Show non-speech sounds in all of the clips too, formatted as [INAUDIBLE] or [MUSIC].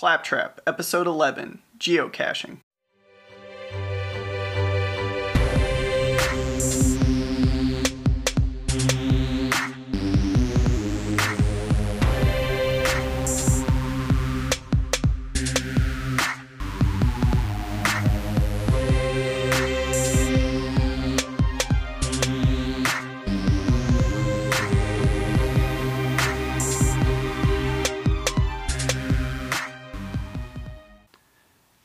Claptrap, Episode 11 Geocaching.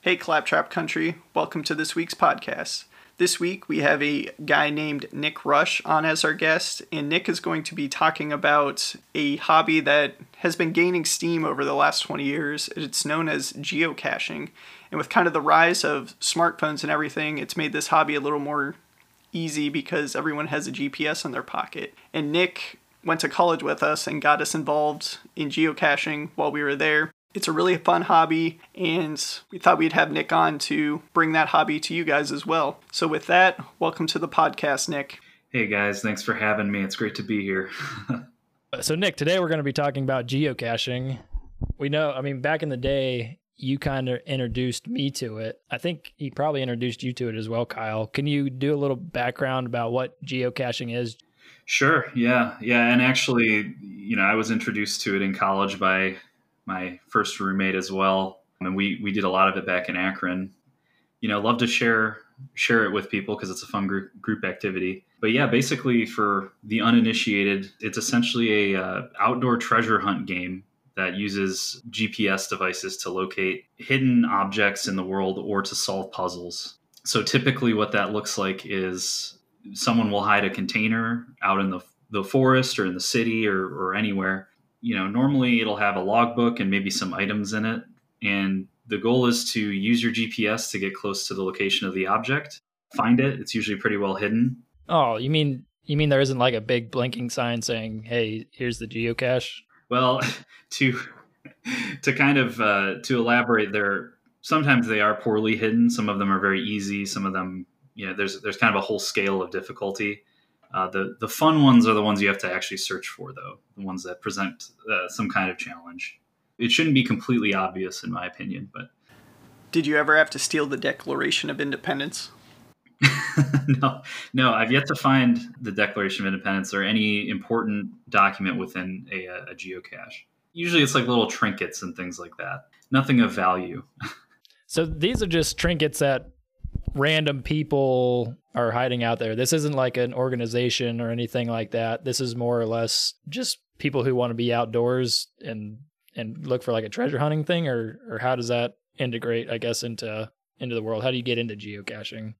Hey, Claptrap Country. Welcome to this week's podcast. This week we have a guy named Nick Rush on as our guest, and Nick is going to be talking about a hobby that has been gaining steam over the last 20 years. It's known as geocaching. And with kind of the rise of smartphones and everything, it's made this hobby a little more easy because everyone has a GPS in their pocket. And Nick went to college with us and got us involved in geocaching while we were there. It's a really fun hobby, and we thought we'd have Nick on to bring that hobby to you guys as well. So, with that, welcome to the podcast, Nick. Hey guys, thanks for having me. It's great to be here. [LAUGHS] so, Nick, today we're going to be talking about geocaching. We know, I mean, back in the day, you kind of introduced me to it. I think he probably introduced you to it as well, Kyle. Can you do a little background about what geocaching is? Sure. Yeah. Yeah. And actually, you know, I was introduced to it in college by my first roommate as well, and we we did a lot of it back in Akron. You know, love to share share it with people because it's a fun group group activity. But yeah, basically for the uninitiated, it's essentially a uh, outdoor treasure hunt game that uses GPS devices to locate hidden objects in the world or to solve puzzles. So typically, what that looks like is someone will hide a container out in the the forest or in the city or, or anywhere you know, normally it'll have a logbook and maybe some items in it. And the goal is to use your GPS to get close to the location of the object, find it. It's usually pretty well hidden. Oh, you mean you mean there isn't like a big blinking sign saying, "Hey, here's the geocache"? Well, [LAUGHS] to [LAUGHS] to kind of uh, to elaborate, there sometimes they are poorly hidden. Some of them are very easy. Some of them, you know, there's there's kind of a whole scale of difficulty. Uh, the the fun ones are the ones you have to actually search for, though. The ones that present uh, some kind of challenge. It shouldn't be completely obvious, in my opinion. But did you ever have to steal the Declaration of Independence? [LAUGHS] no, no. I've yet to find the Declaration of Independence or any important document within a, a geocache. Usually, it's like little trinkets and things like that. Nothing of value. [LAUGHS] so these are just trinkets that random people are hiding out there. This isn't like an organization or anything like that. This is more or less just people who want to be outdoors and and look for like a treasure hunting thing or or how does that integrate I guess into into the world? How do you get into geocaching?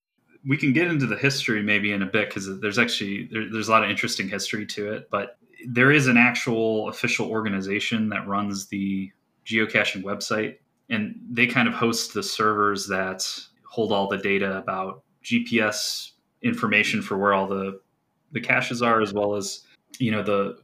We can get into the history maybe in a bit because there's actually there, there's a lot of interesting history to it, but there is an actual official organization that runs the geocaching website and they kind of host the servers that hold all the data about GPS information for where all the the caches are, as well as you know the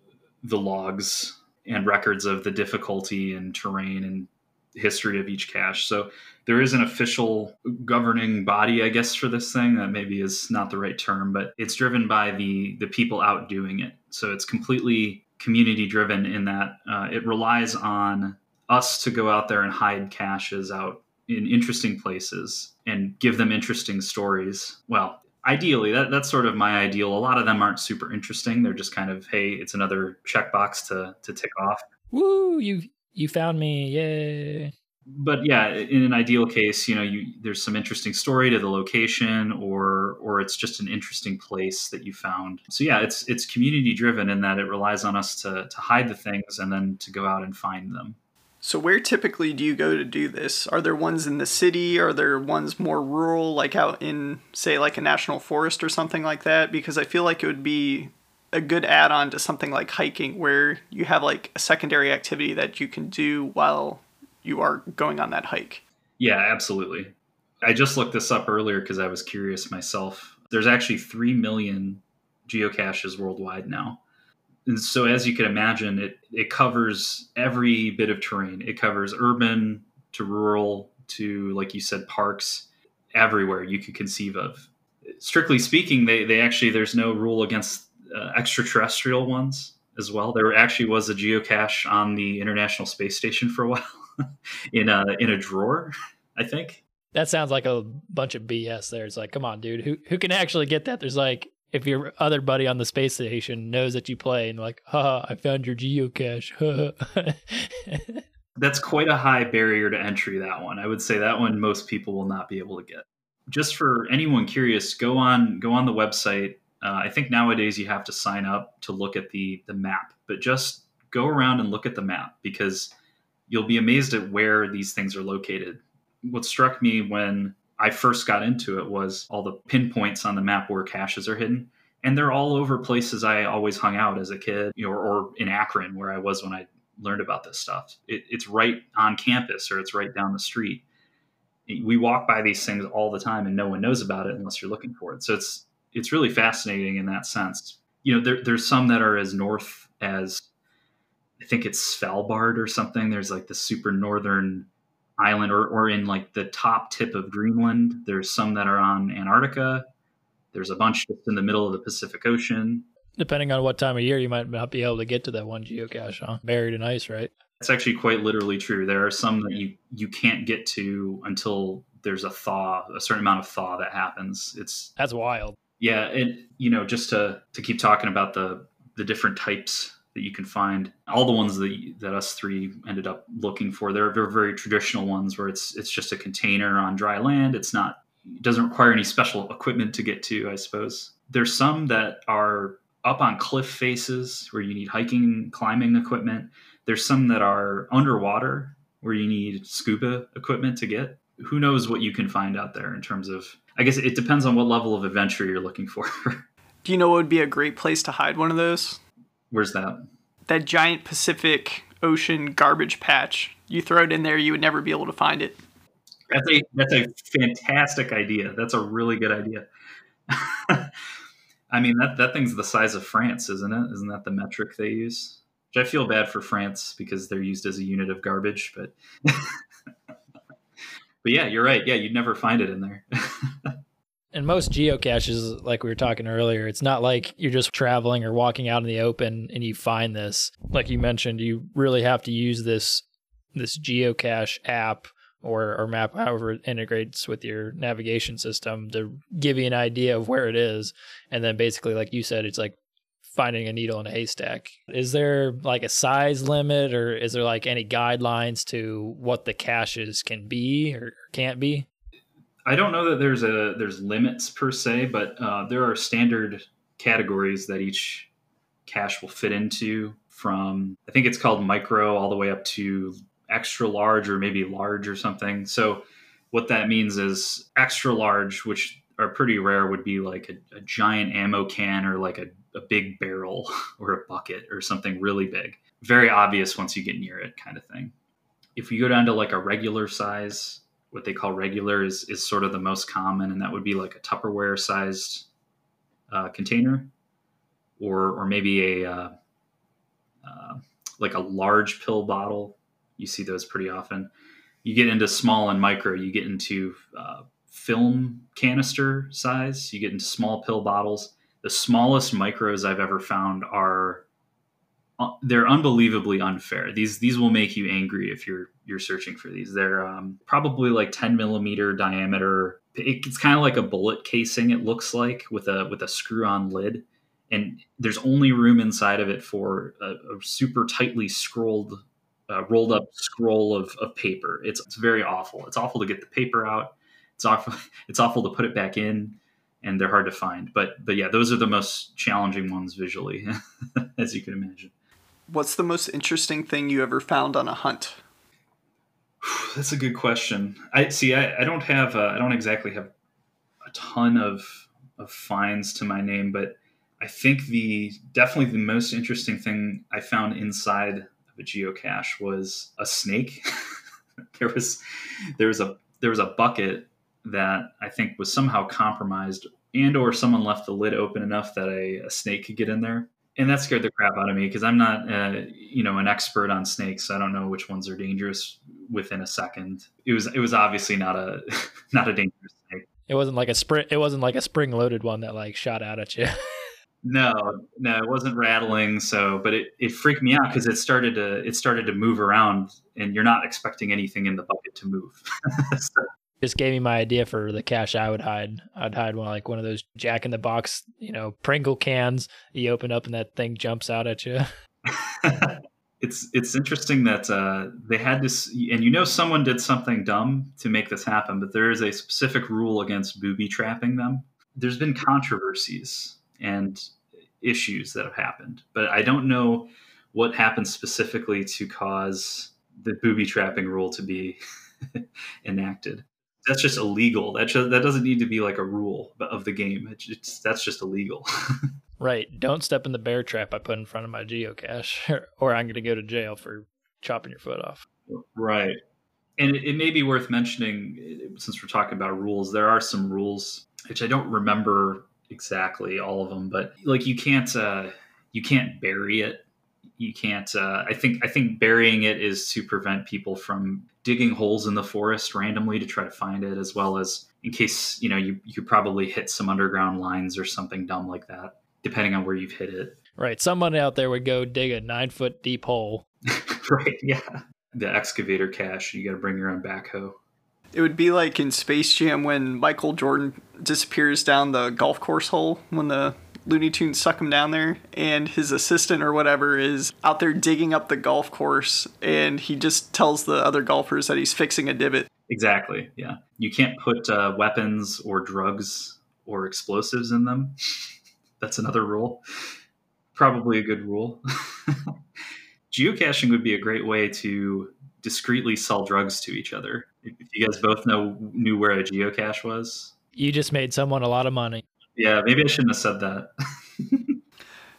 the logs and records of the difficulty and terrain and history of each cache. So there is an official governing body, I guess, for this thing. That maybe is not the right term, but it's driven by the the people out doing it. So it's completely community driven in that uh, it relies on us to go out there and hide caches out in interesting places and give them interesting stories. Well, ideally, that, that's sort of my ideal. A lot of them aren't super interesting. They're just kind of, hey, it's another checkbox to to tick off. Woo! You you found me! Yay! But yeah, in an ideal case, you know, you there's some interesting story to the location, or or it's just an interesting place that you found. So yeah, it's it's community driven in that it relies on us to to hide the things and then to go out and find them. So where typically do you go to do this? Are there ones in the city? Are there ones more rural, like out in say like a national forest or something like that? Because I feel like it would be a good add-on to something like hiking where you have like a secondary activity that you can do while you are going on that hike. Yeah, absolutely. I just looked this up earlier because I was curious myself. There's actually 3 million geocaches worldwide now and so as you can imagine it it covers every bit of terrain it covers urban to rural to like you said parks everywhere you could conceive of strictly speaking they, they actually there's no rule against uh, extraterrestrial ones as well there actually was a geocache on the international space station for a while [LAUGHS] in a in a drawer. I think that sounds like a bunch of BS. There, it's like, come on, dude, who who can actually get that? There's like, if your other buddy on the space station knows that you play, and like, ha, I found your geocache. [LAUGHS] That's quite a high barrier to entry. That one, I would say, that one most people will not be able to get. Just for anyone curious, go on go on the website. Uh, I think nowadays you have to sign up to look at the the map, but just go around and look at the map because you'll be amazed at where these things are located. What struck me when I first got into it was all the pinpoints on the map where caches are hidden. And they're all over places I always hung out as a kid, you know, or, or in Akron, where I was when I learned about this stuff. It, it's right on campus or it's right down the street. We walk by these things all the time and no one knows about it unless you're looking for it. So it's it's really fascinating in that sense. You know, there, there's some that are as north as I think it's Svalbard or something. There's like the super northern island, or, or in like the top tip of Greenland. There's some that are on Antarctica. There's a bunch just in the middle of the Pacific Ocean. Depending on what time of year, you might not be able to get to that one geocache, huh? Buried in ice, right? It's actually quite literally true. There are some that you you can't get to until there's a thaw, a certain amount of thaw that happens. It's that's wild. Yeah, and you know, just to to keep talking about the the different types that you can find. All the ones that that us three ended up looking for, they're, they're very traditional ones where it's it's just a container on dry land. It's not it doesn't require any special equipment to get to, I suppose. There's some that are up on cliff faces where you need hiking, climbing equipment. There's some that are underwater where you need scuba equipment to get. Who knows what you can find out there in terms of I guess it depends on what level of adventure you're looking for. [LAUGHS] Do you know what would be a great place to hide one of those? Where's that? That giant Pacific Ocean garbage patch. You throw it in there, you would never be able to find it. That's a that's a fantastic idea. That's a really good idea. [LAUGHS] I mean that that thing's the size of France, isn't it? Isn't that the metric they use? Which I feel bad for France because they're used as a unit of garbage, but [LAUGHS] but yeah, you're right. Yeah, you'd never find it in there. [LAUGHS] And most geocaches, like we were talking earlier, it's not like you're just traveling or walking out in the open and you find this. Like you mentioned, you really have to use this this geocache app or, or map, however it integrates with your navigation system to give you an idea of where it is. And then basically, like you said, it's like finding a needle in a haystack. Is there like a size limit or is there like any guidelines to what the caches can be or can't be? I don't know that there's a there's limits per se, but uh, there are standard categories that each cache will fit into. From I think it's called micro all the way up to extra large or maybe large or something. So what that means is extra large, which are pretty rare, would be like a, a giant ammo can or like a, a big barrel [LAUGHS] or a bucket or something really big. Very obvious once you get near it, kind of thing. If you go down to like a regular size what they call regular is is sort of the most common, and that would be like a Tupperware sized uh, container, or or maybe a uh, uh, like a large pill bottle. You see those pretty often. You get into small and micro. You get into uh, film canister size. You get into small pill bottles. The smallest micros I've ever found are they're unbelievably unfair. These these will make you angry if you're you're searching for these. They're um, probably like 10 millimeter diameter. It's kind of like a bullet casing. It looks like with a with a screw on lid, and there's only room inside of it for a, a super tightly scrolled, uh, rolled up scroll of, of paper. It's it's very awful. It's awful to get the paper out. It's awful. [LAUGHS] It's awful to put it back in and they're hard to find. But but yeah, those are the most challenging ones visually, [LAUGHS] as you can imagine. What's the most interesting thing you ever found on a hunt? [SIGHS] That's a good question. I see. I, I don't have. Uh, I don't exactly have a ton of of finds to my name, but I think the definitely the most interesting thing I found inside of a geocache was a snake. [LAUGHS] there was there was a there was a bucket that I think was somehow compromised, and or someone left the lid open enough that a, a snake could get in there and that scared the crap out of me because I'm not, uh, you know, an expert on snakes. I don't know which ones are dangerous within a second. It was, it was obviously not a, [LAUGHS] not a dangerous snake. It wasn't like a spring. It wasn't like a spring-loaded one that like shot out at you. [LAUGHS] No, no, it wasn't rattling. So, but it, it freaked me out because it started to it started to move around, and you're not expecting anything in the bucket to move. [LAUGHS] so, just gave me my idea for the cache I would hide. I'd hide one like one of those Jack in the Box, you know, Pringle cans. You open up and that thing jumps out at you. [LAUGHS] [LAUGHS] it's it's interesting that uh, they had this, and you know, someone did something dumb to make this happen, but there is a specific rule against booby trapping them. There's been controversies and issues that have happened, but I don't know what happened specifically to cause the booby trapping rule to be [LAUGHS] enacted that's just illegal. That just, that doesn't need to be like a rule of the game. It's, it's that's just illegal. [LAUGHS] right. Don't step in the bear trap I put in front of my geocache, [LAUGHS] or I'm going to go to jail for chopping your foot off. Right. And it, it may be worth mentioning, since we're talking about rules, there are some rules which I don't remember exactly all of them, but like you can't uh, you can't bury it you can't uh, i think i think burying it is to prevent people from digging holes in the forest randomly to try to find it as well as in case you know you you probably hit some underground lines or something dumb like that depending on where you've hit it. Right. Someone out there would go dig a nine foot deep hole. [LAUGHS] Right yeah. The excavator cache you got to bring your own backhoe. It would be like in Space Jam when Michael Jordan disappears down the golf course hole when the Looney Tunes suck him down there, and his assistant or whatever is out there digging up the golf course, and he just tells the other golfers that he's fixing a divot. Exactly. Yeah. You can't put uh, weapons or drugs or explosives in them. [LAUGHS] That's another rule. Probably a good rule. [LAUGHS] Geocaching would be a great way to discreetly sell drugs to each other. If you guys both know knew where a geocache was, you just made someone a lot of money. Yeah, maybe I shouldn't have said that. [LAUGHS]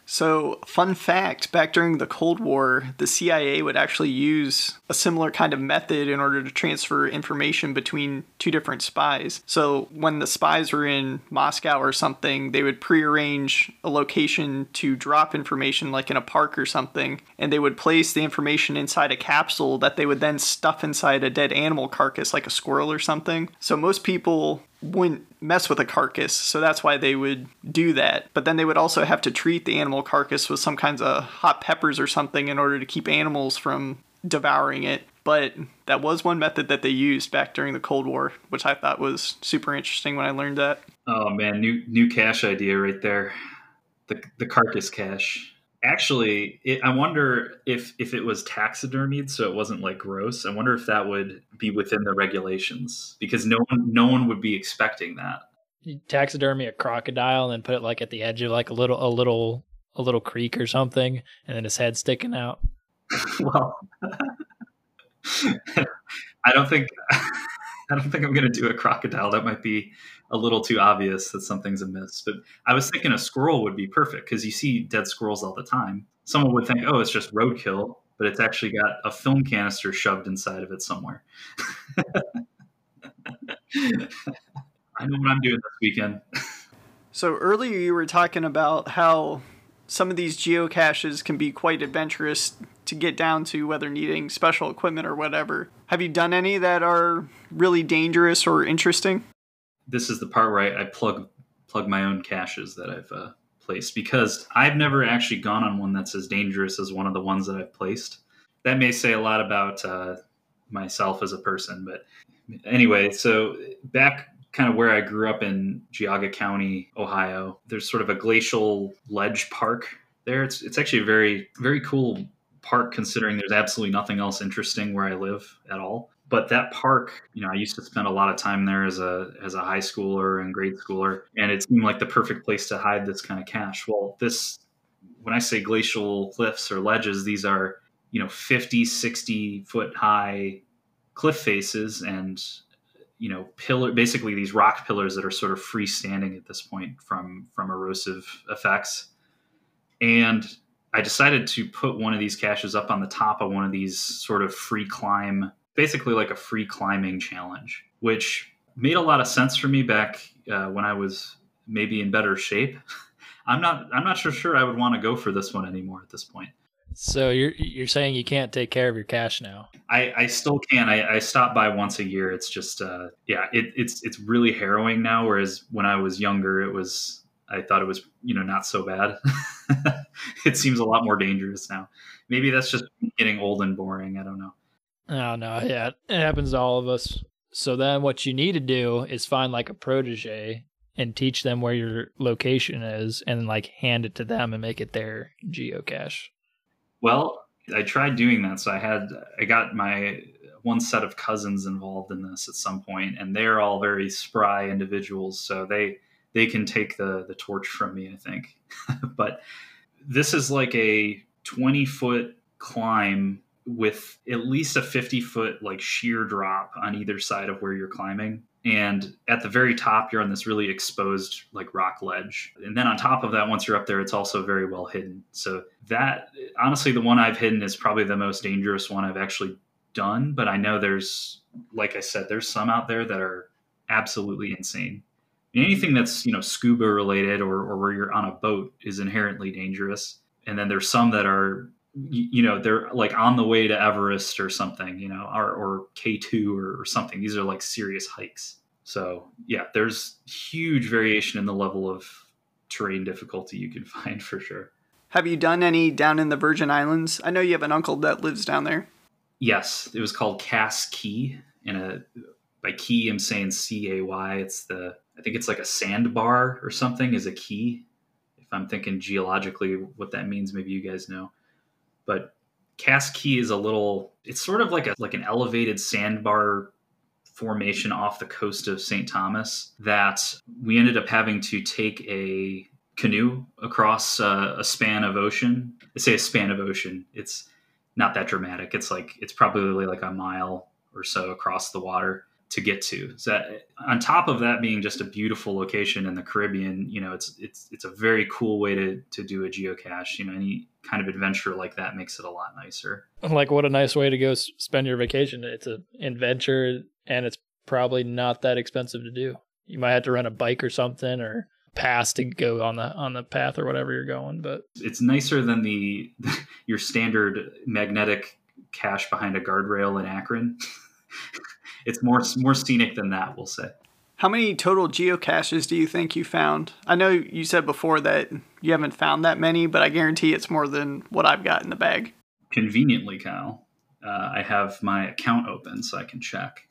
So, fun fact back during the Cold War, the CIA would actually use a similar kind of method in order to transfer information between two different spies. So, when the spies were in Moscow or something, they would prearrange a location to drop information, like in a park or something, and they would place the information inside a capsule that they would then stuff inside a dead animal carcass, like a squirrel or something. So, most people wouldn't mess with a carcass, so that's why they would do that. But then they would also have to treat the animal carcass with some kinds of hot peppers or something in order to keep animals from devouring it. But that was one method that they used back during the Cold War, which I thought was super interesting when I learned that. Oh man, new new cache idea right there. The the carcass cache actually it, i wonder if if it was taxidermied so it wasn't like gross. I wonder if that would be within the regulations because no one no one would be expecting that. You taxidermy a crocodile and then put it like at the edge of like a little a little a little creek or something and then his head sticking out. [LAUGHS] Well [LAUGHS] i don't think [LAUGHS] I don't think I'm going to do a crocodile. That might be a little too obvious that something's amiss. But I was thinking a squirrel would be perfect because you see dead squirrels all the time. Someone would think, oh, it's just roadkill, but it's actually got a film canister shoved inside of it somewhere. [LAUGHS] I know what I'm doing this weekend. so earlier you were talking about how some of these geocaches can be quite adventurous to get down to whether needing special equipment or whatever. Have you done any that are really dangerous or interesting? This is the part where I, I plug plug my own caches that I've uh, placed because I've never actually gone on one that's as dangerous as one of the ones that I've placed. That may say a lot about uh, myself as a person, but anyway, so back kind of where I grew up in Geauga County, Ohio, there's sort of a glacial ledge park there. It's it's actually a very very cool park considering there's absolutely nothing else interesting where I live at all. But that park, you know, I used to spend a lot of time there as a as a high schooler and grade schooler, and it seemed like the perfect place to hide this kind of cache Well, this when I say glacial cliffs or ledges, these are, you know, 50, 60 foot high cliff faces and you know pillar basically these rock pillars that are sort of freestanding at this point from from erosive effects. And I decided to put one of these caches up on the top of one of these sort of free climb, basically like a free climbing challenge, which made a lot of sense for me back uh, when I was maybe in better shape. [LAUGHS] I'm not. I'm not sure. Sure, I would want to go for this one anymore at this point. So you're you're saying you can't take care of your cache now? I, I still can. I, I stop by once a year. It's just uh, yeah. It, it's it's really harrowing now. Whereas when I was younger, it was I thought it was, you know, not so bad. [LAUGHS] it seems a lot more dangerous now. Maybe that's just getting old and boring. I don't know. Oh no, yeah, it happens to all of us. So then what you need to do is find like a protege and teach them where your location is and like hand it to them and make it their geocache. Well, I tried doing that. So I had I got my one set of cousins involved in this at some point and they're all very spry individuals, so they they can take the the torch from me, I think. [LAUGHS] but this is like a 20 foot climb with at least a 50 foot like sheer drop on either side of where you're climbing. And at the very top you're on this really exposed like rock ledge. And then on top of that once you're up there it's also very well hidden. So that honestly the one i've hidden is probably the most dangerous one i've actually done but i know there's like i said there's some out there that are absolutely insane. Anything that's you know scuba related or, or where you're on a boat is inherently dangerous. And then there's some that are you know they're like on the way to everest or something you know or, or k2 or, or, something. These are like serious hikes. So yeah there's huge variation in the level of terrain difficulty you can [LAUGHS] find for sure. Have you done any down in the virgin islands? I know you have an uncle that lives down there. Yes. It was called Cas Cay and a by key i'm saying c-a-y it's the i think it's like a sandbar or something is a key. If i'm thinking geologically what that means maybe you guys know but Cas Cay is a little it's sort of like a like an elevated sandbar formation off the coast of St. Thomas that we ended up having to take a canoe across uh, a span of ocean. I say a span of ocean. It's not that dramatic. It's like it's probably like a mile or so across the water to get to. So on top of that being just a beautiful location in the Caribbean, you know, it's it's it's a very cool way to to do a geocache. You know, any kind of adventure like that makes it a lot nicer. Like what a nice way to go spend your vacation. It's an adventure and it's probably not that expensive to do. You might have to rent a bike or something or pass to go on the on the path or whatever you're going, but it's nicer than the [LAUGHS] your standard magnetic cache behind a guardrail in Akron. [LAUGHS] it's more more scenic than that, we'll say. How many total geocaches do you think you found? I know you said before that you haven't found that many, but I guarantee it's more than what I've got in the bag. Conveniently, Kyle, uh, I have my account open so I can check.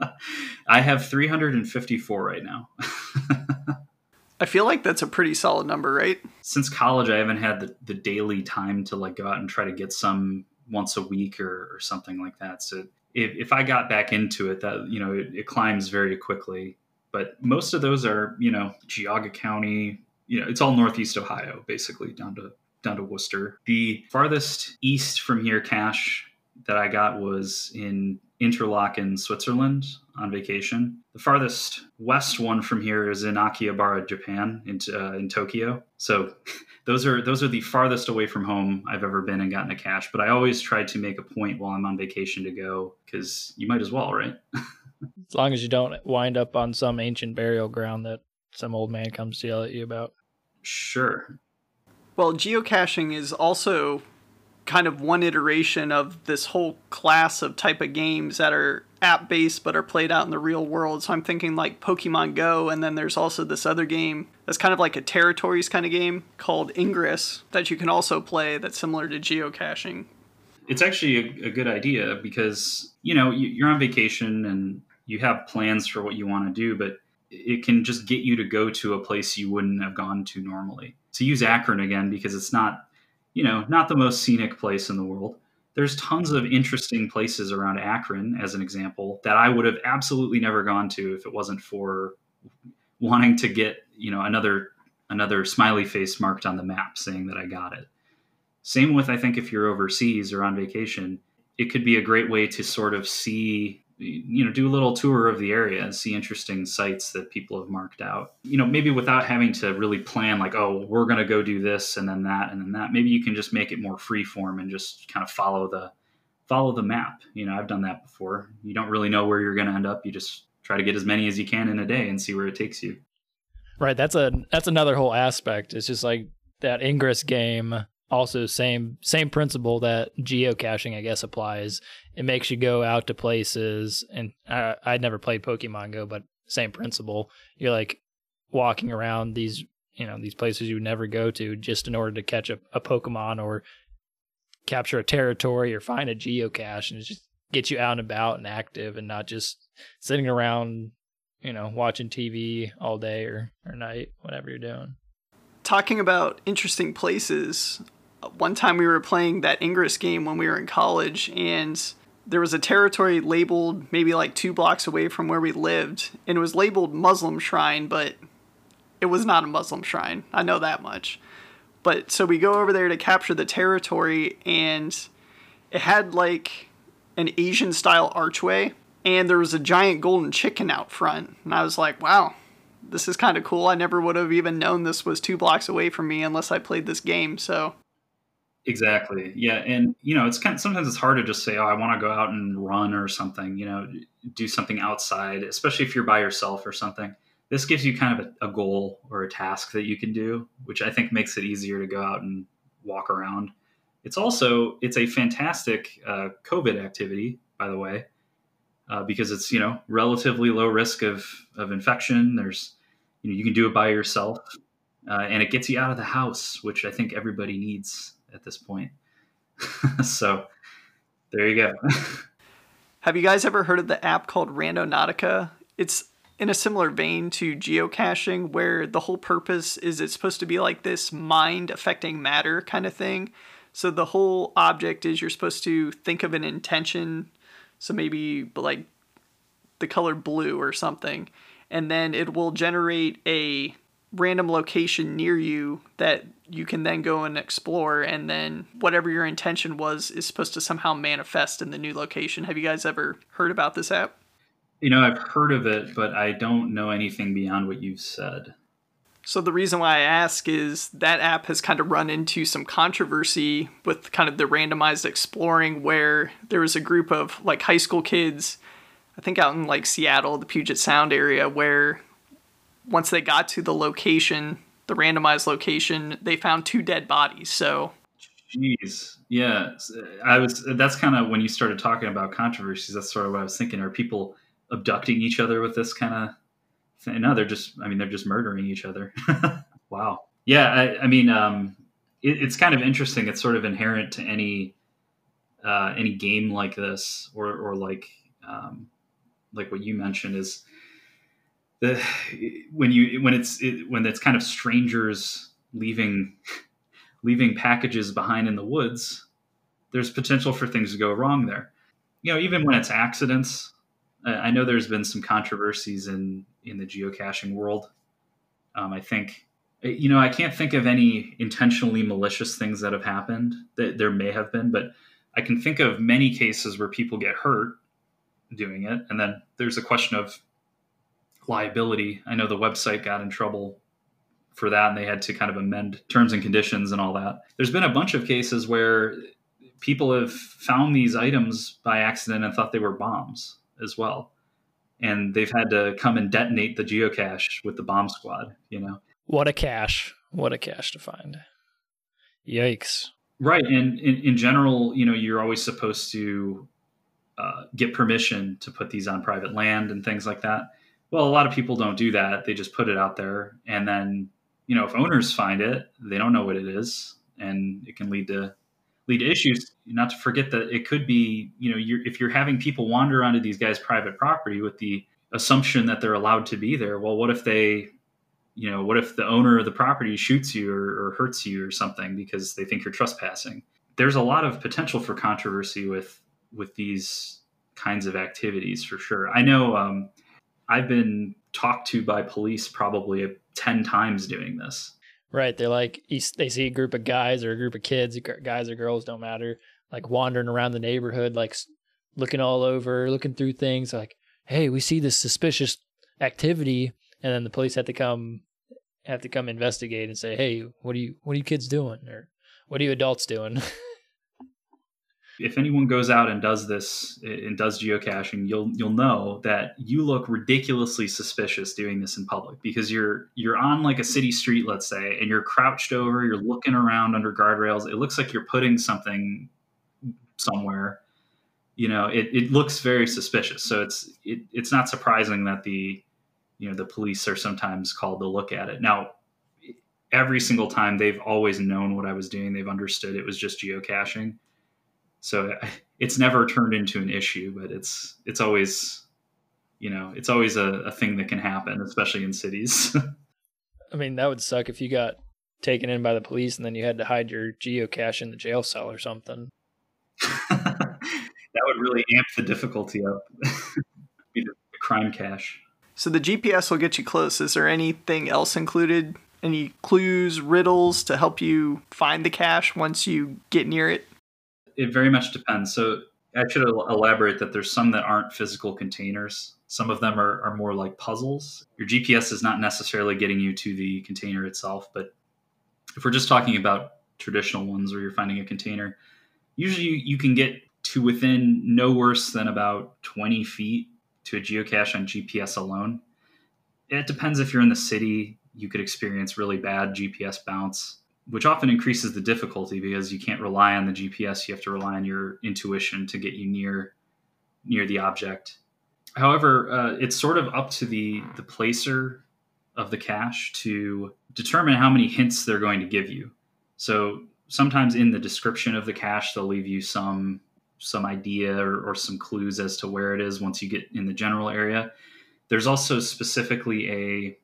[LAUGHS] I have 354 right now. [LAUGHS] I feel like that's a pretty solid number, right? Since college, I haven't had the, the daily time to like go out and try to get some once a week or, or something like that. So if, if I got back into it, that you know it, it, climbs very quickly. But most of those are you know Geauga County. You know, it's all Northeast Ohio, basically down to down to Wooster. The farthest east from here cache that I got was in Interlaken, Switzerland, on vacation. The farthest west one from here is in Akihabara, Japan, in, uh, in Tokyo. So [LAUGHS] those are those are the farthest away from home I've ever been and gotten a cache. But I always try to make a point while I'm on vacation to go because you might as well, right? [LAUGHS] as long as you don't wind up on some ancient burial ground that some old man comes to yell at you about. Sure. Well, geocaching is also kind of one iteration of this whole class of type of games that are app based but are played out in the real world. So I'm thinking like Pokemon Go, and then there's also this other game that's kind of like a territories kind of game called Ingress that you can also play that's similar to geocaching. It's actually a, a good idea because, you know, you're on vacation and you have plans for what you want to do, but it can just get you to go to a place you wouldn't have gone to normally. To use Akron again, because it's not you know, not the most scenic place in the world. There's tons of interesting places around Akron, as an example, that I would have absolutely never gone to if it wasn't for wanting to get, you know, another another smiley face marked on the map saying that I got it. Same with I think if you're overseas or on vacation, it could be a great way to sort of see you know do a little tour of the area and see interesting sites that people have marked out. You know maybe without having to really plan like oh we're going to go do this and then that and then that maybe you can just make it more free form and just kind of follow the follow the map. You know i've done that before. You don't really know where you're going to end up. You just try to get as many as you can in a day and see where it takes you. Right that's a that's another whole aspect. It's just like that ingress game also same same principle that geocaching I guess applies. It makes you go out to places, and I, I'd never played Pokemon Go, but same principle. You're like, walking around these you know these places you would never go to just in order to catch a, a Pokemon or capture a territory or find a geocache and just get you out and about and active and not just sitting around you know watching TV all day or or night whatever you're doing. Talking about interesting places, one time we were playing that Ingress game when we were in college and there was a territory labeled maybe like two blocks away from where we lived and it was labeled muslim shrine but it was not a muslim shrine. I know that much. But so we go over there to capture the territory and it had like an asian style archway and there was a giant golden chicken out front. And i was like wow this is kind of cool. I never would have even known this was two blocks away from me unless i played this game. So Exactly. Yeah, and you know, it's kind of sometimes it's hard to just say, "Oh, I want to go out and run or something." You know, do something outside, especially if you're by yourself or something. This gives you kind of a, a goal or a task that you can do, which I think makes it easier to go out and walk around. It's also it's a fantastic uh, COVID activity, by the way, uh, because it's you know relatively low risk of of infection. There's you know you can do it by yourself, uh, and it gets you out of the house, which I think everybody needs at this point. [LAUGHS] so there you go. [LAUGHS] Have you guys ever heard of the app called Randonautica? It's in a similar vein to geocaching, where the whole purpose is it's supposed to be like this mind affecting matter kind of thing. So the whole object is you're supposed to think of an intention. So maybe like the color blue or something. And then it will generate a random location near you that you can then go and explore and then whatever your intention was is supposed to somehow manifest in the new location. Have you guys ever heard about this app? You know i've heard of it but i don't know anything beyond what you've said. So the reason why i ask is that app has kind of run into some controversy with kind of the randomized exploring where there was a group of like high school kids i think out in like seattle the puget sound area where once they got to the location, the randomized location, they found two dead bodies. So, jeez, yeah, I was. That's kind of when you started talking about controversies. That's sort of what I was thinking. Are people abducting each other with this kind of thing? No, they're just. I mean, they're just murdering each other. [LAUGHS] wow. Yeah, I, I mean, um, it, it's kind of interesting. It's sort of inherent to any uh, any game like this, or or like um, like what you mentioned is the when you when it's it, when it's kind of strangers leaving leaving packages behind in the woods there's potential for things to go wrong there. You know even when it's accidents i know there's been some controversies in in the geocaching world. Um, i think you know i can't think of any intentionally malicious things that have happened that there may have been but i can think of many cases where people get hurt doing it and then there's a question of liability. I know the website got in trouble for that and they had to kind of amend terms and conditions and all that. There's been a bunch of cases where people have found these items by accident and thought they were bombs as well. And they've had to come and detonate the geocache with the bomb squad, you know. What a cache. What a cache to find. Yikes. Right. And in, in general, you know, you're always supposed to uh, get permission to put these on private land and things like that. Well, a lot of people don't do that. They just put it out there. And then, you know, if owners find it, they don't know what it is. And it can lead to lead to issues. Not to forget that it could be, you know, you're, if you're having people wander onto these guys' private property with the assumption that they're allowed to be there, well, what if they, you know, what if the owner of the property shoots you or, or hurts you or something because they think you're trespassing? There's a lot of potential for controversy with with these kinds of activities for sure. I know um, I've been talked to by police probably 10 times doing this. Right. They're like, they see a group of guys or a group of kids, guys or girls, don't matter, like wandering around the neighborhood, like looking all over, looking through things, like, hey, we see this suspicious activity. And then the police have to come, have to come investigate and say, hey, what are you, what are you kids doing? Or what are you adults doing? [LAUGHS] if anyone goes out and does this and does geocaching, you'll you'll know that you look ridiculously suspicious doing this in public because you're you're on like a city street, let's say, and you're crouched over, you're looking around under guardrails. It looks like you're putting something somewhere. You know, it, it looks very suspicious. So it's it, it's not surprising that the you know the police are sometimes called to look at it. Now, every single time they've always known what I was doing. They've understood it was just geocaching. So [LAUGHS] it's never turned into an issue, but it's it's always you know, it's always a, a thing that can happen, especially in cities. [LAUGHS] I mean, that would suck if you got taken in by the police and then you had to hide your geocache in the jail cell or something. that would really amp the difficulty up. [LAUGHS] Be the crime cache. So the GPS will get you close. Is there anything else included? Any clues, riddles to help you find the cache once you get near it? It very much depends. So I should elaborate that there's some that aren't physical containers. Some of them are, are more like puzzles. Your GPS is not necessarily getting you to the container itself, but if we're just talking about traditional ones where you're finding a container, usually you, you can get to within no worse than about 20 feet to a geocache on GPS alone. It depends if you're in the city, you could experience really bad GPS bounce, which often increases the difficulty because you can't rely on the GPS. You have to rely on your intuition to get you near near the object. However, uh, it's sort of up to the the placer of the cache to determine how many hints they're going to give you. So sometimes in the description of the cache, they'll leave you some some idea or, or some clues as to where it is once you get in the general area. There's also specifically a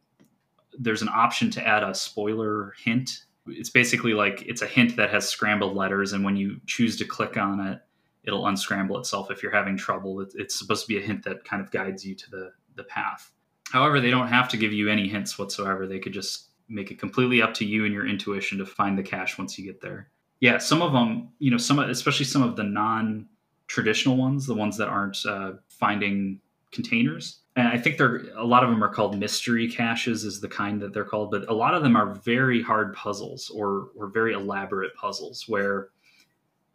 there's an option to add a spoiler hint. It's basically like it's a hint that has scrambled letters, and when you choose to click on it, it'll unscramble itself if you're having trouble. It's supposed to be a hint that kind of guides you to the the path. However, they don't have to give you any hints whatsoever. They could just make it completely up to you and your intuition to find the cache once you get there. Yeah, some of them, you know, some especially some of the non-traditional ones, the ones that aren't uh, finding containers. And I think they're a lot of them are called mystery caches, is the kind that they're called. But a lot of them are very hard puzzles or or very elaborate puzzles where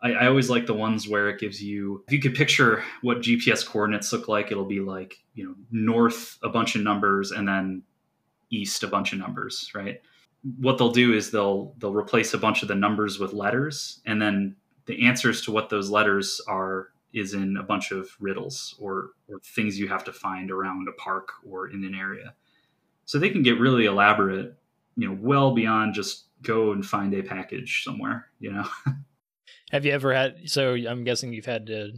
I, I, always like the ones where it gives you if you could picture what GPS coordinates look like, it'll be like, you know, north a bunch of numbers and then east a bunch of numbers, right? What they'll do is they'll they'll replace a bunch of the numbers with letters and then the answers to what those letters are is in a bunch of riddles or, or things you have to find around a park or in an area. So they can get really elaborate, you know, well beyond just go and find a package somewhere, you know. [LAUGHS] Have you ever had so I'm guessing you've had to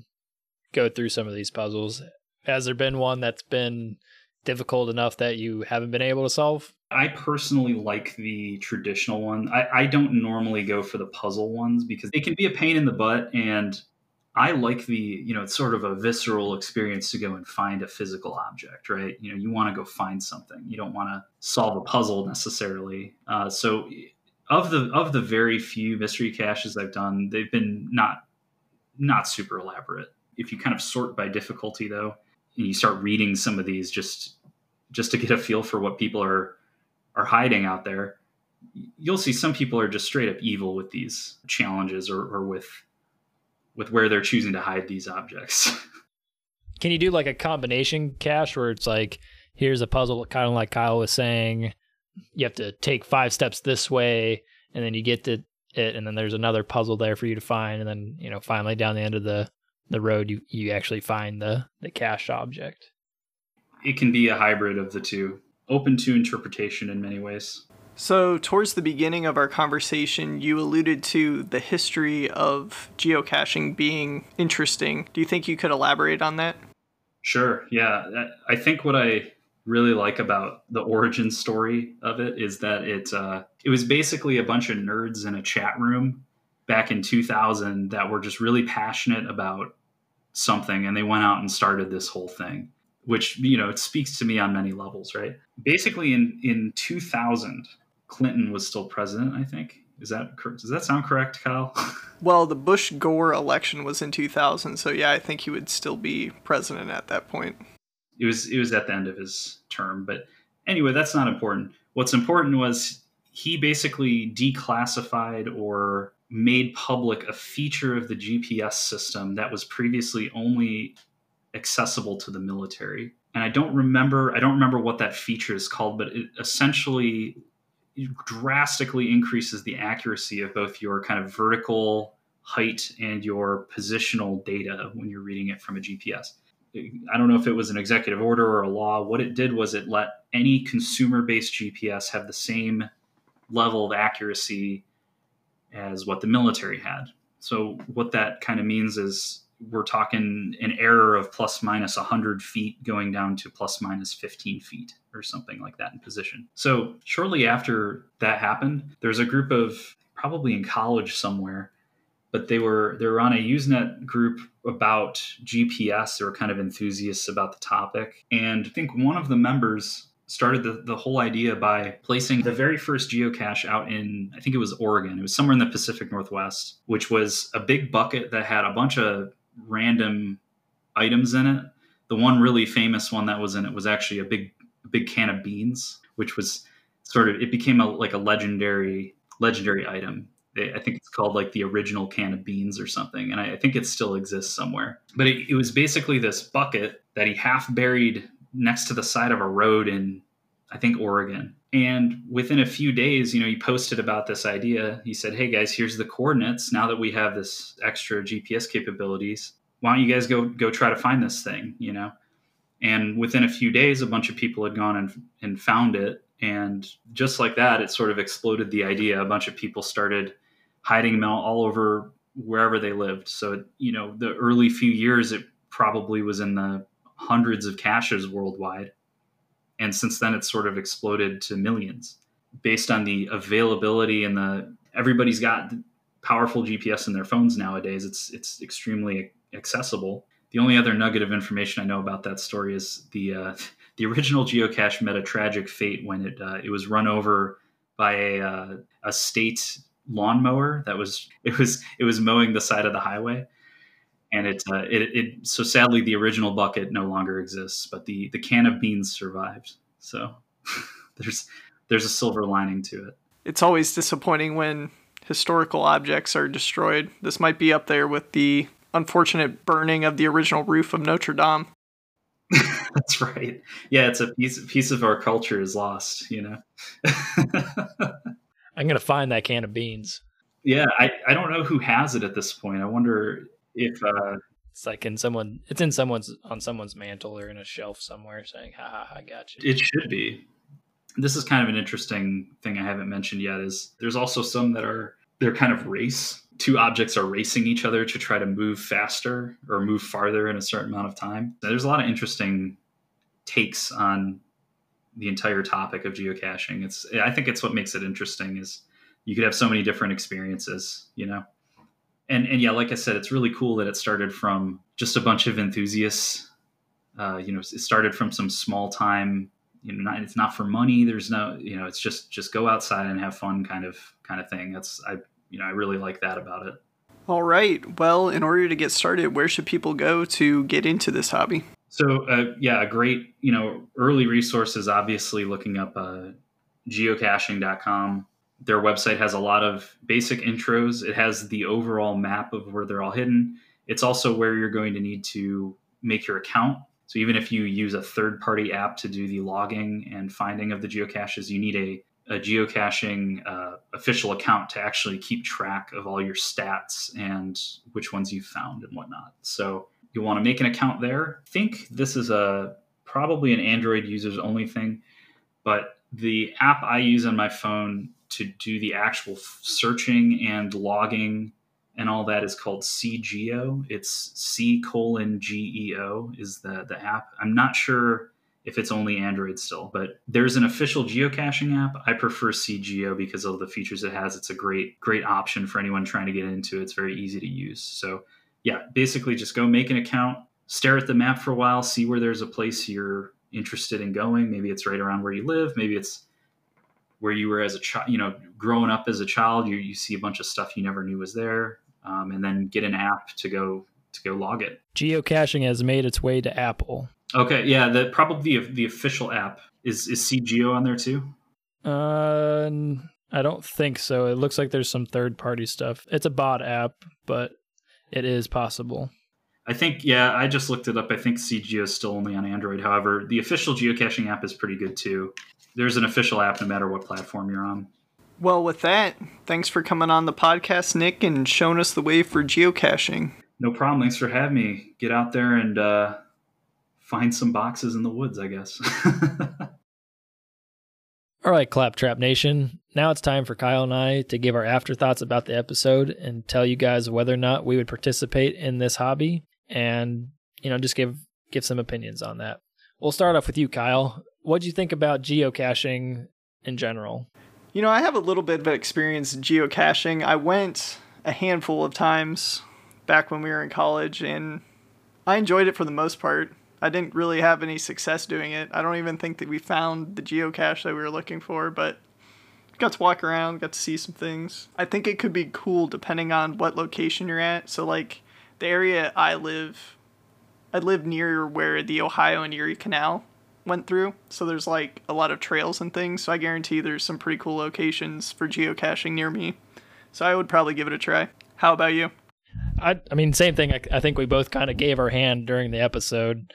go through some of these puzzles. Has there been one that's been difficult enough that you haven't been able to solve? I personally like the traditional one. I, I don't normally go for the puzzle ones because they can be a pain in the butt and I like the, you know, it's sort of a visceral experience to go and find a physical object, right? You know, you want to go find something. You don't want to solve a puzzle necessarily. Uh, so, of the of the very few mystery caches I've done, they've been not not super elaborate. If you kind of sort by difficulty, though, and you start reading some of these just just to get a feel for what people are are hiding out there, you'll see some people are just straight up evil with these challenges or, or with with where they're choosing to hide these objects. [LAUGHS] Can you do like a combination cache where it's like, here's a puzzle, kind of like Kyle was saying, you have to take five steps this way, and then you get to it, and then there's another puzzle there for you to find, and then you know finally down the end of the the road, you you actually find the the cache object. It can be a hybrid of the two, open to interpretation in many ways. So, towards the beginning of our conversation, you alluded to the history of geocaching being interesting. Do you think you could elaborate on that? Sure. Yeah. I think what I really like about the origin story of it is that it uh, it was basically a bunch of nerds in a chat room back in 2000 that were just really passionate about something, and they went out and started this whole thing. Which you know it speaks to me on many levels, right? Basically, in in 2000, Clinton was still president, I think. Is that does that sound correct, Kyle? [LAUGHS] well, the Bush Gore election was in 2000, so yeah, I think he would still be president at that point. It was it was at the end of his term, but anyway, that's not important. What's important was he basically declassified or made public a feature of the GPS system that was previously only accessible to the military. And I don't remember I don't remember what that feature is called, but it essentially drastically increases the accuracy of both your kind of vertical height and your positional data when you're reading it from a GPS. I don't know if it was an executive order or a law. What it did was it let any consumer based GPS have the same level of accuracy as what the military had. So, what that kind of means is we're talking an error of plus minus 100 feet going down to plus minus 15 feet or something like that in position. So, shortly after that happened, there's a group of probably in college somewhere but they were they were on a Usenet group about GPS. They were kind of enthusiasts about the topic, and I think one of the members started the, the whole idea by placing the very first geocache out in I think it was Oregon. It was somewhere in the Pacific Northwest, which was a big bucket that had a bunch of random items in it. The one really famous one that was in it was actually a big big can of beans, which was sort of it became a like a legendary legendary item I think it's called like the original can of beans or something. And I, I think it still exists somewhere. But it, it, was basically this bucket that he half buried next to the side of a road in, I think, Oregon. And within a few days, you know, he posted about this idea. He said, Hey guys, here's the coordinates. Now that we have this extra GPS capabilities, why don't you guys go go try to find this thing, you know? And within a few days, a bunch of people had gone and, and found it. And just like that, it sort of exploded the idea. A bunch of people started hiding out all over wherever they lived. So, you know, the early few years, it probably was in the hundreds of caches worldwide. And since then, it's sort of exploded to millions based on the availability and the everybody's got powerful GPS in their phones nowadays. It's it's extremely accessible. The only other nugget of information I know about that story is the uh, [LAUGHS] the original geocache met a tragic fate when it uh, it was run over by a uh, a state lawnmower that was [LAUGHS] it was it was mowing the side of the highway and it, uh, it it so sadly the original bucket no longer exists but the the can of beans survived. So [LAUGHS] there's there's a silver lining to it. It's always disappointing when historical objects are destroyed. This might be up there with the unfortunate burning of the original roof of Notre Dame. [LAUGHS] [LAUGHS] That's right. Yeah it's a piece piece of our culture is lost you know. I'm gonna find that can of beans. Yeah, I, I don't know who has it at this point. I wonder if uh, it's like in someone it's in someone's on someone's mantle or in a shelf somewhere saying, "Ha ha, I got you." It should be. This is kind of an interesting thing I haven't mentioned yet. Is there's also some that are they're kind of race. Two objects are racing each other to try to move faster or move farther in a certain amount of time. There's a lot of interesting takes on the entire topic of geocaching. It's I think it's what makes it interesting is you could have so many different experiences, you know. And and yeah, like I said, it's really cool that it started from just a bunch of enthusiasts. Uh, you know, it started from some small time. You know, not, it's not for money. There's no, you know, it's just just go outside and have fun, kind of kind of thing. That's I, you know, I really like that about it. All right. Well, in order to get started, where should people go to get into this hobby? So uh, yeah, a great you know early resources. Obviously, looking up uh, geocaching.com. Their website has a lot of basic intros. It has the overall map of where they're all hidden. It's also where you're going to need to make your account. So even if you use a third-party app to do the logging and finding of the geocaches, you need a a geocaching uh, official account to actually keep track of all your stats and which ones you've found and whatnot. So you want to make an account there. I think this is a probably an Android users only thing, but the app I use on my phone to do the actual searching and logging and all that is called CGeo. It's C colon G E O is the the app. I'm not sure if it's only Android still, but there's an official geocaching app. I prefer CGeo because of the features it has. It's a great great option for anyone trying to get into. It's very easy to use. So yeah, basically just go make an account, stare at the map for a while, see where there's a place you're interested in going. Maybe it's right around where you live. Maybe it's where you were as a child, you know, growing up as a child, you, you see a bunch of stuff you never knew was there. Um, and then get an app to go to go log it. Geocaching has made its way to Apple. Okay, yeah, the probably the, the official app is is CGeo on there too. Uh, I don't think so. It looks like there's some third party stuff. It's a bot app, but it is possible. I think, yeah, I just looked it up. I think CGeo is still only on Android. However, the official geocaching app is pretty good too. There's an official app no matter what platform you're on. Well, with that, thanks for coming on the podcast, Nick, and showing us the way for geocaching. No problem. Thanks for having me. Get out there and uh, find some boxes in the woods, I guess. [LAUGHS] All right, Claptrap Nation. Now it's time for Kyle and I to give our afterthoughts about the episode and tell you guys whether or not we would participate in this hobby and, you know, just give give some opinions on that. We'll start off with you, Kyle. What do you think about geocaching in general? You know, I have a little bit of experience in geocaching. I went a handful of times back when we were in college and I enjoyed it for the most part. I didn't really have any success doing it. I don't even think that we found the geocache that we were looking for, but got to walk around, got to see some things. I think it could be cool depending on what location you're at. So like the area I live I live near where the Ohio and Erie Canal went through. So there's like a lot of trails and things. So I guarantee there's some pretty cool locations for geocaching near me. So I would probably give it a try. How about you? I I mean same thing. I, I think we both kind of gave our hand during the episode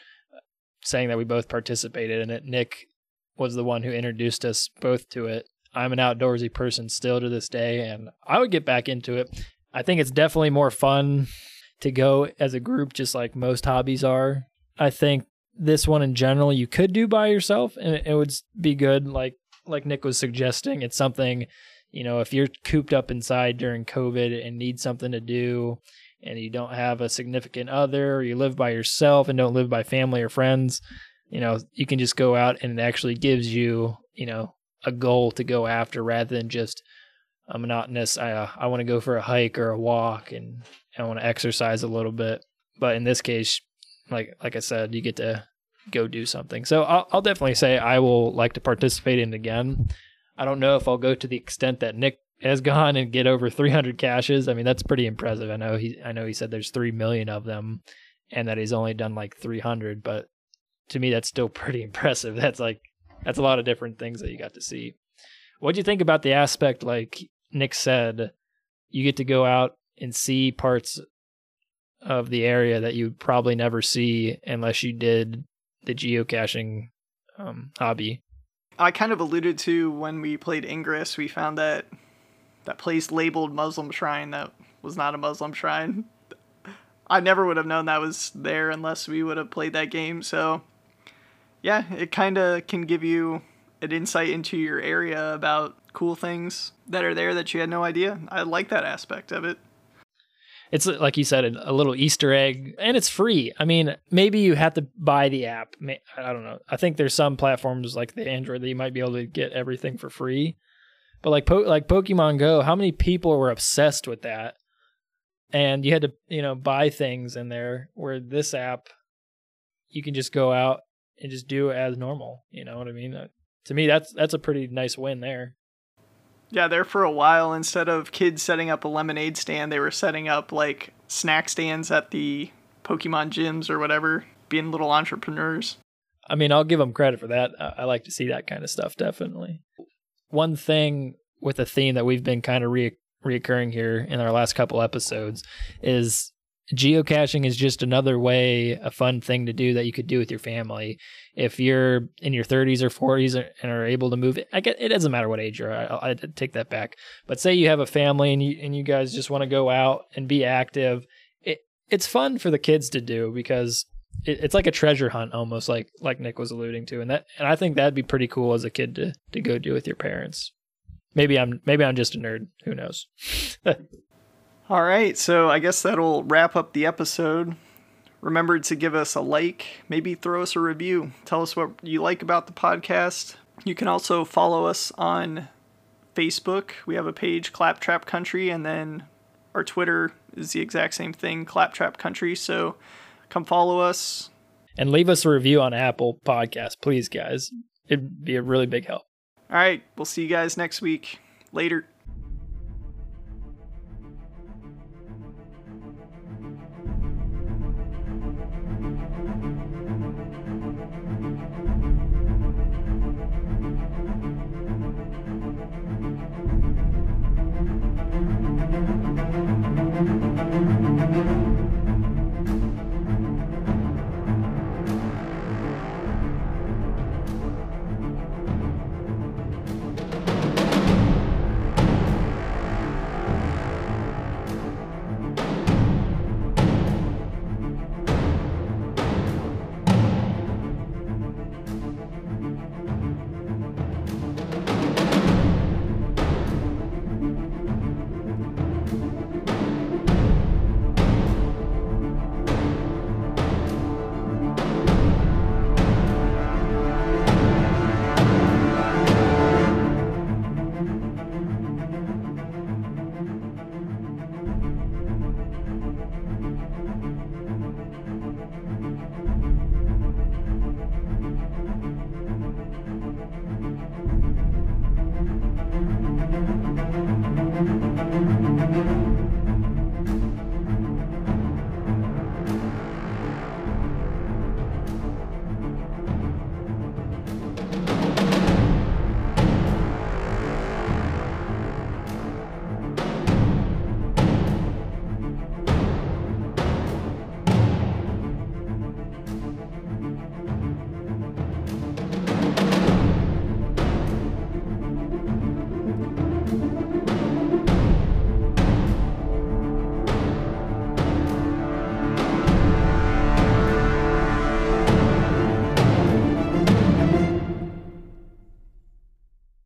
saying that we both participated in it. Nick was the one who introduced us both to it. I'm an outdoorsy person still to this day, and I would get back into it. I think it's definitely more fun to go as a group, just like most hobbies are. I think this one in general you could do by yourself, and it would be good. Like like Nick was suggesting, it's something you know if you're cooped up inside during COVID and need something to do, and you don't have a significant other, or you live by yourself and don't live by family or friends, you know, you can just go out and it actually gives you, you know, a goal to go after rather than just a monotonous, I, uh, I want to go for a hike or a walk and I want to exercise a little bit. But in this case, like like I said, you get to go do something. So I'll, I'll definitely say I will like to participate in it again. I don't know if I'll go to the extent that Nick has [LAUGHS] gone and get over 300 caches. I mean, that's pretty impressive. I know he I know he said there's 3 million of them and that he's only done like 300, but to me that's still [LAUGHS] pretty impressive. That's like that's a lot of different things that you got to see. What do you think about the aspect like Nick said you get to go out and see parts of the area that you probably never see unless you did the geocaching um, hobby. I kind of alluded to when we played Ingress, we found that that place labeled Muslim shrine that was not a Muslim shrine. I never would have known that was there unless we would have played that game. So, yeah, it kind of can give you an insight into your area about cool things that are there that you had no idea. I like that aspect of it. It's like you said, a little Easter egg, and it's free. I mean, maybe you have to buy the app. I don't know. I think there's some platforms like the Android that you might be able to get everything for free. But like po- like Pokemon Go, how many people were obsessed with that? And you had to, you know, buy things in there where this app you can just go out and just do as normal, you know what I mean? Uh, to me that's that's a pretty nice win there. Yeah, there for a while instead of kids setting up a lemonade stand, they were setting up like snack stands at the Pokemon gyms or whatever, being little entrepreneurs. I mean, I'll give them credit for that. I like to see that kind of stuff, definitely one thing with a theme that we've been kind of re- reoccurring here in our last couple episodes is geocaching is just another way, a fun thing to do that you could do with your family. If you're in your 30s or 40s and are able to move, I get it doesn't matter what age you're. I, take that back. But say you have a family and you and you guys just want to go out and be active. It it's fun for the kids to do because it, it's like a treasure hunt almost like like Nick was alluding to and that and I think that'd be pretty cool as a kid to to go do with your parents. Maybe I'm maybe I'm just a nerd, who knows. [LAUGHS] All right, so I guess that'll wrap up the episode. Remember to give us a like, maybe throw us a review. Tell us what you like about the podcast. You can also follow us on Facebook. We have a page, Claptrap Country, and then our Twitter is the exact same thing, Claptrap Country. So come follow us. And leave us a review on Apple Podcast, please, guys. It'd be a really big help. All right. We'll see you guys next week. Later.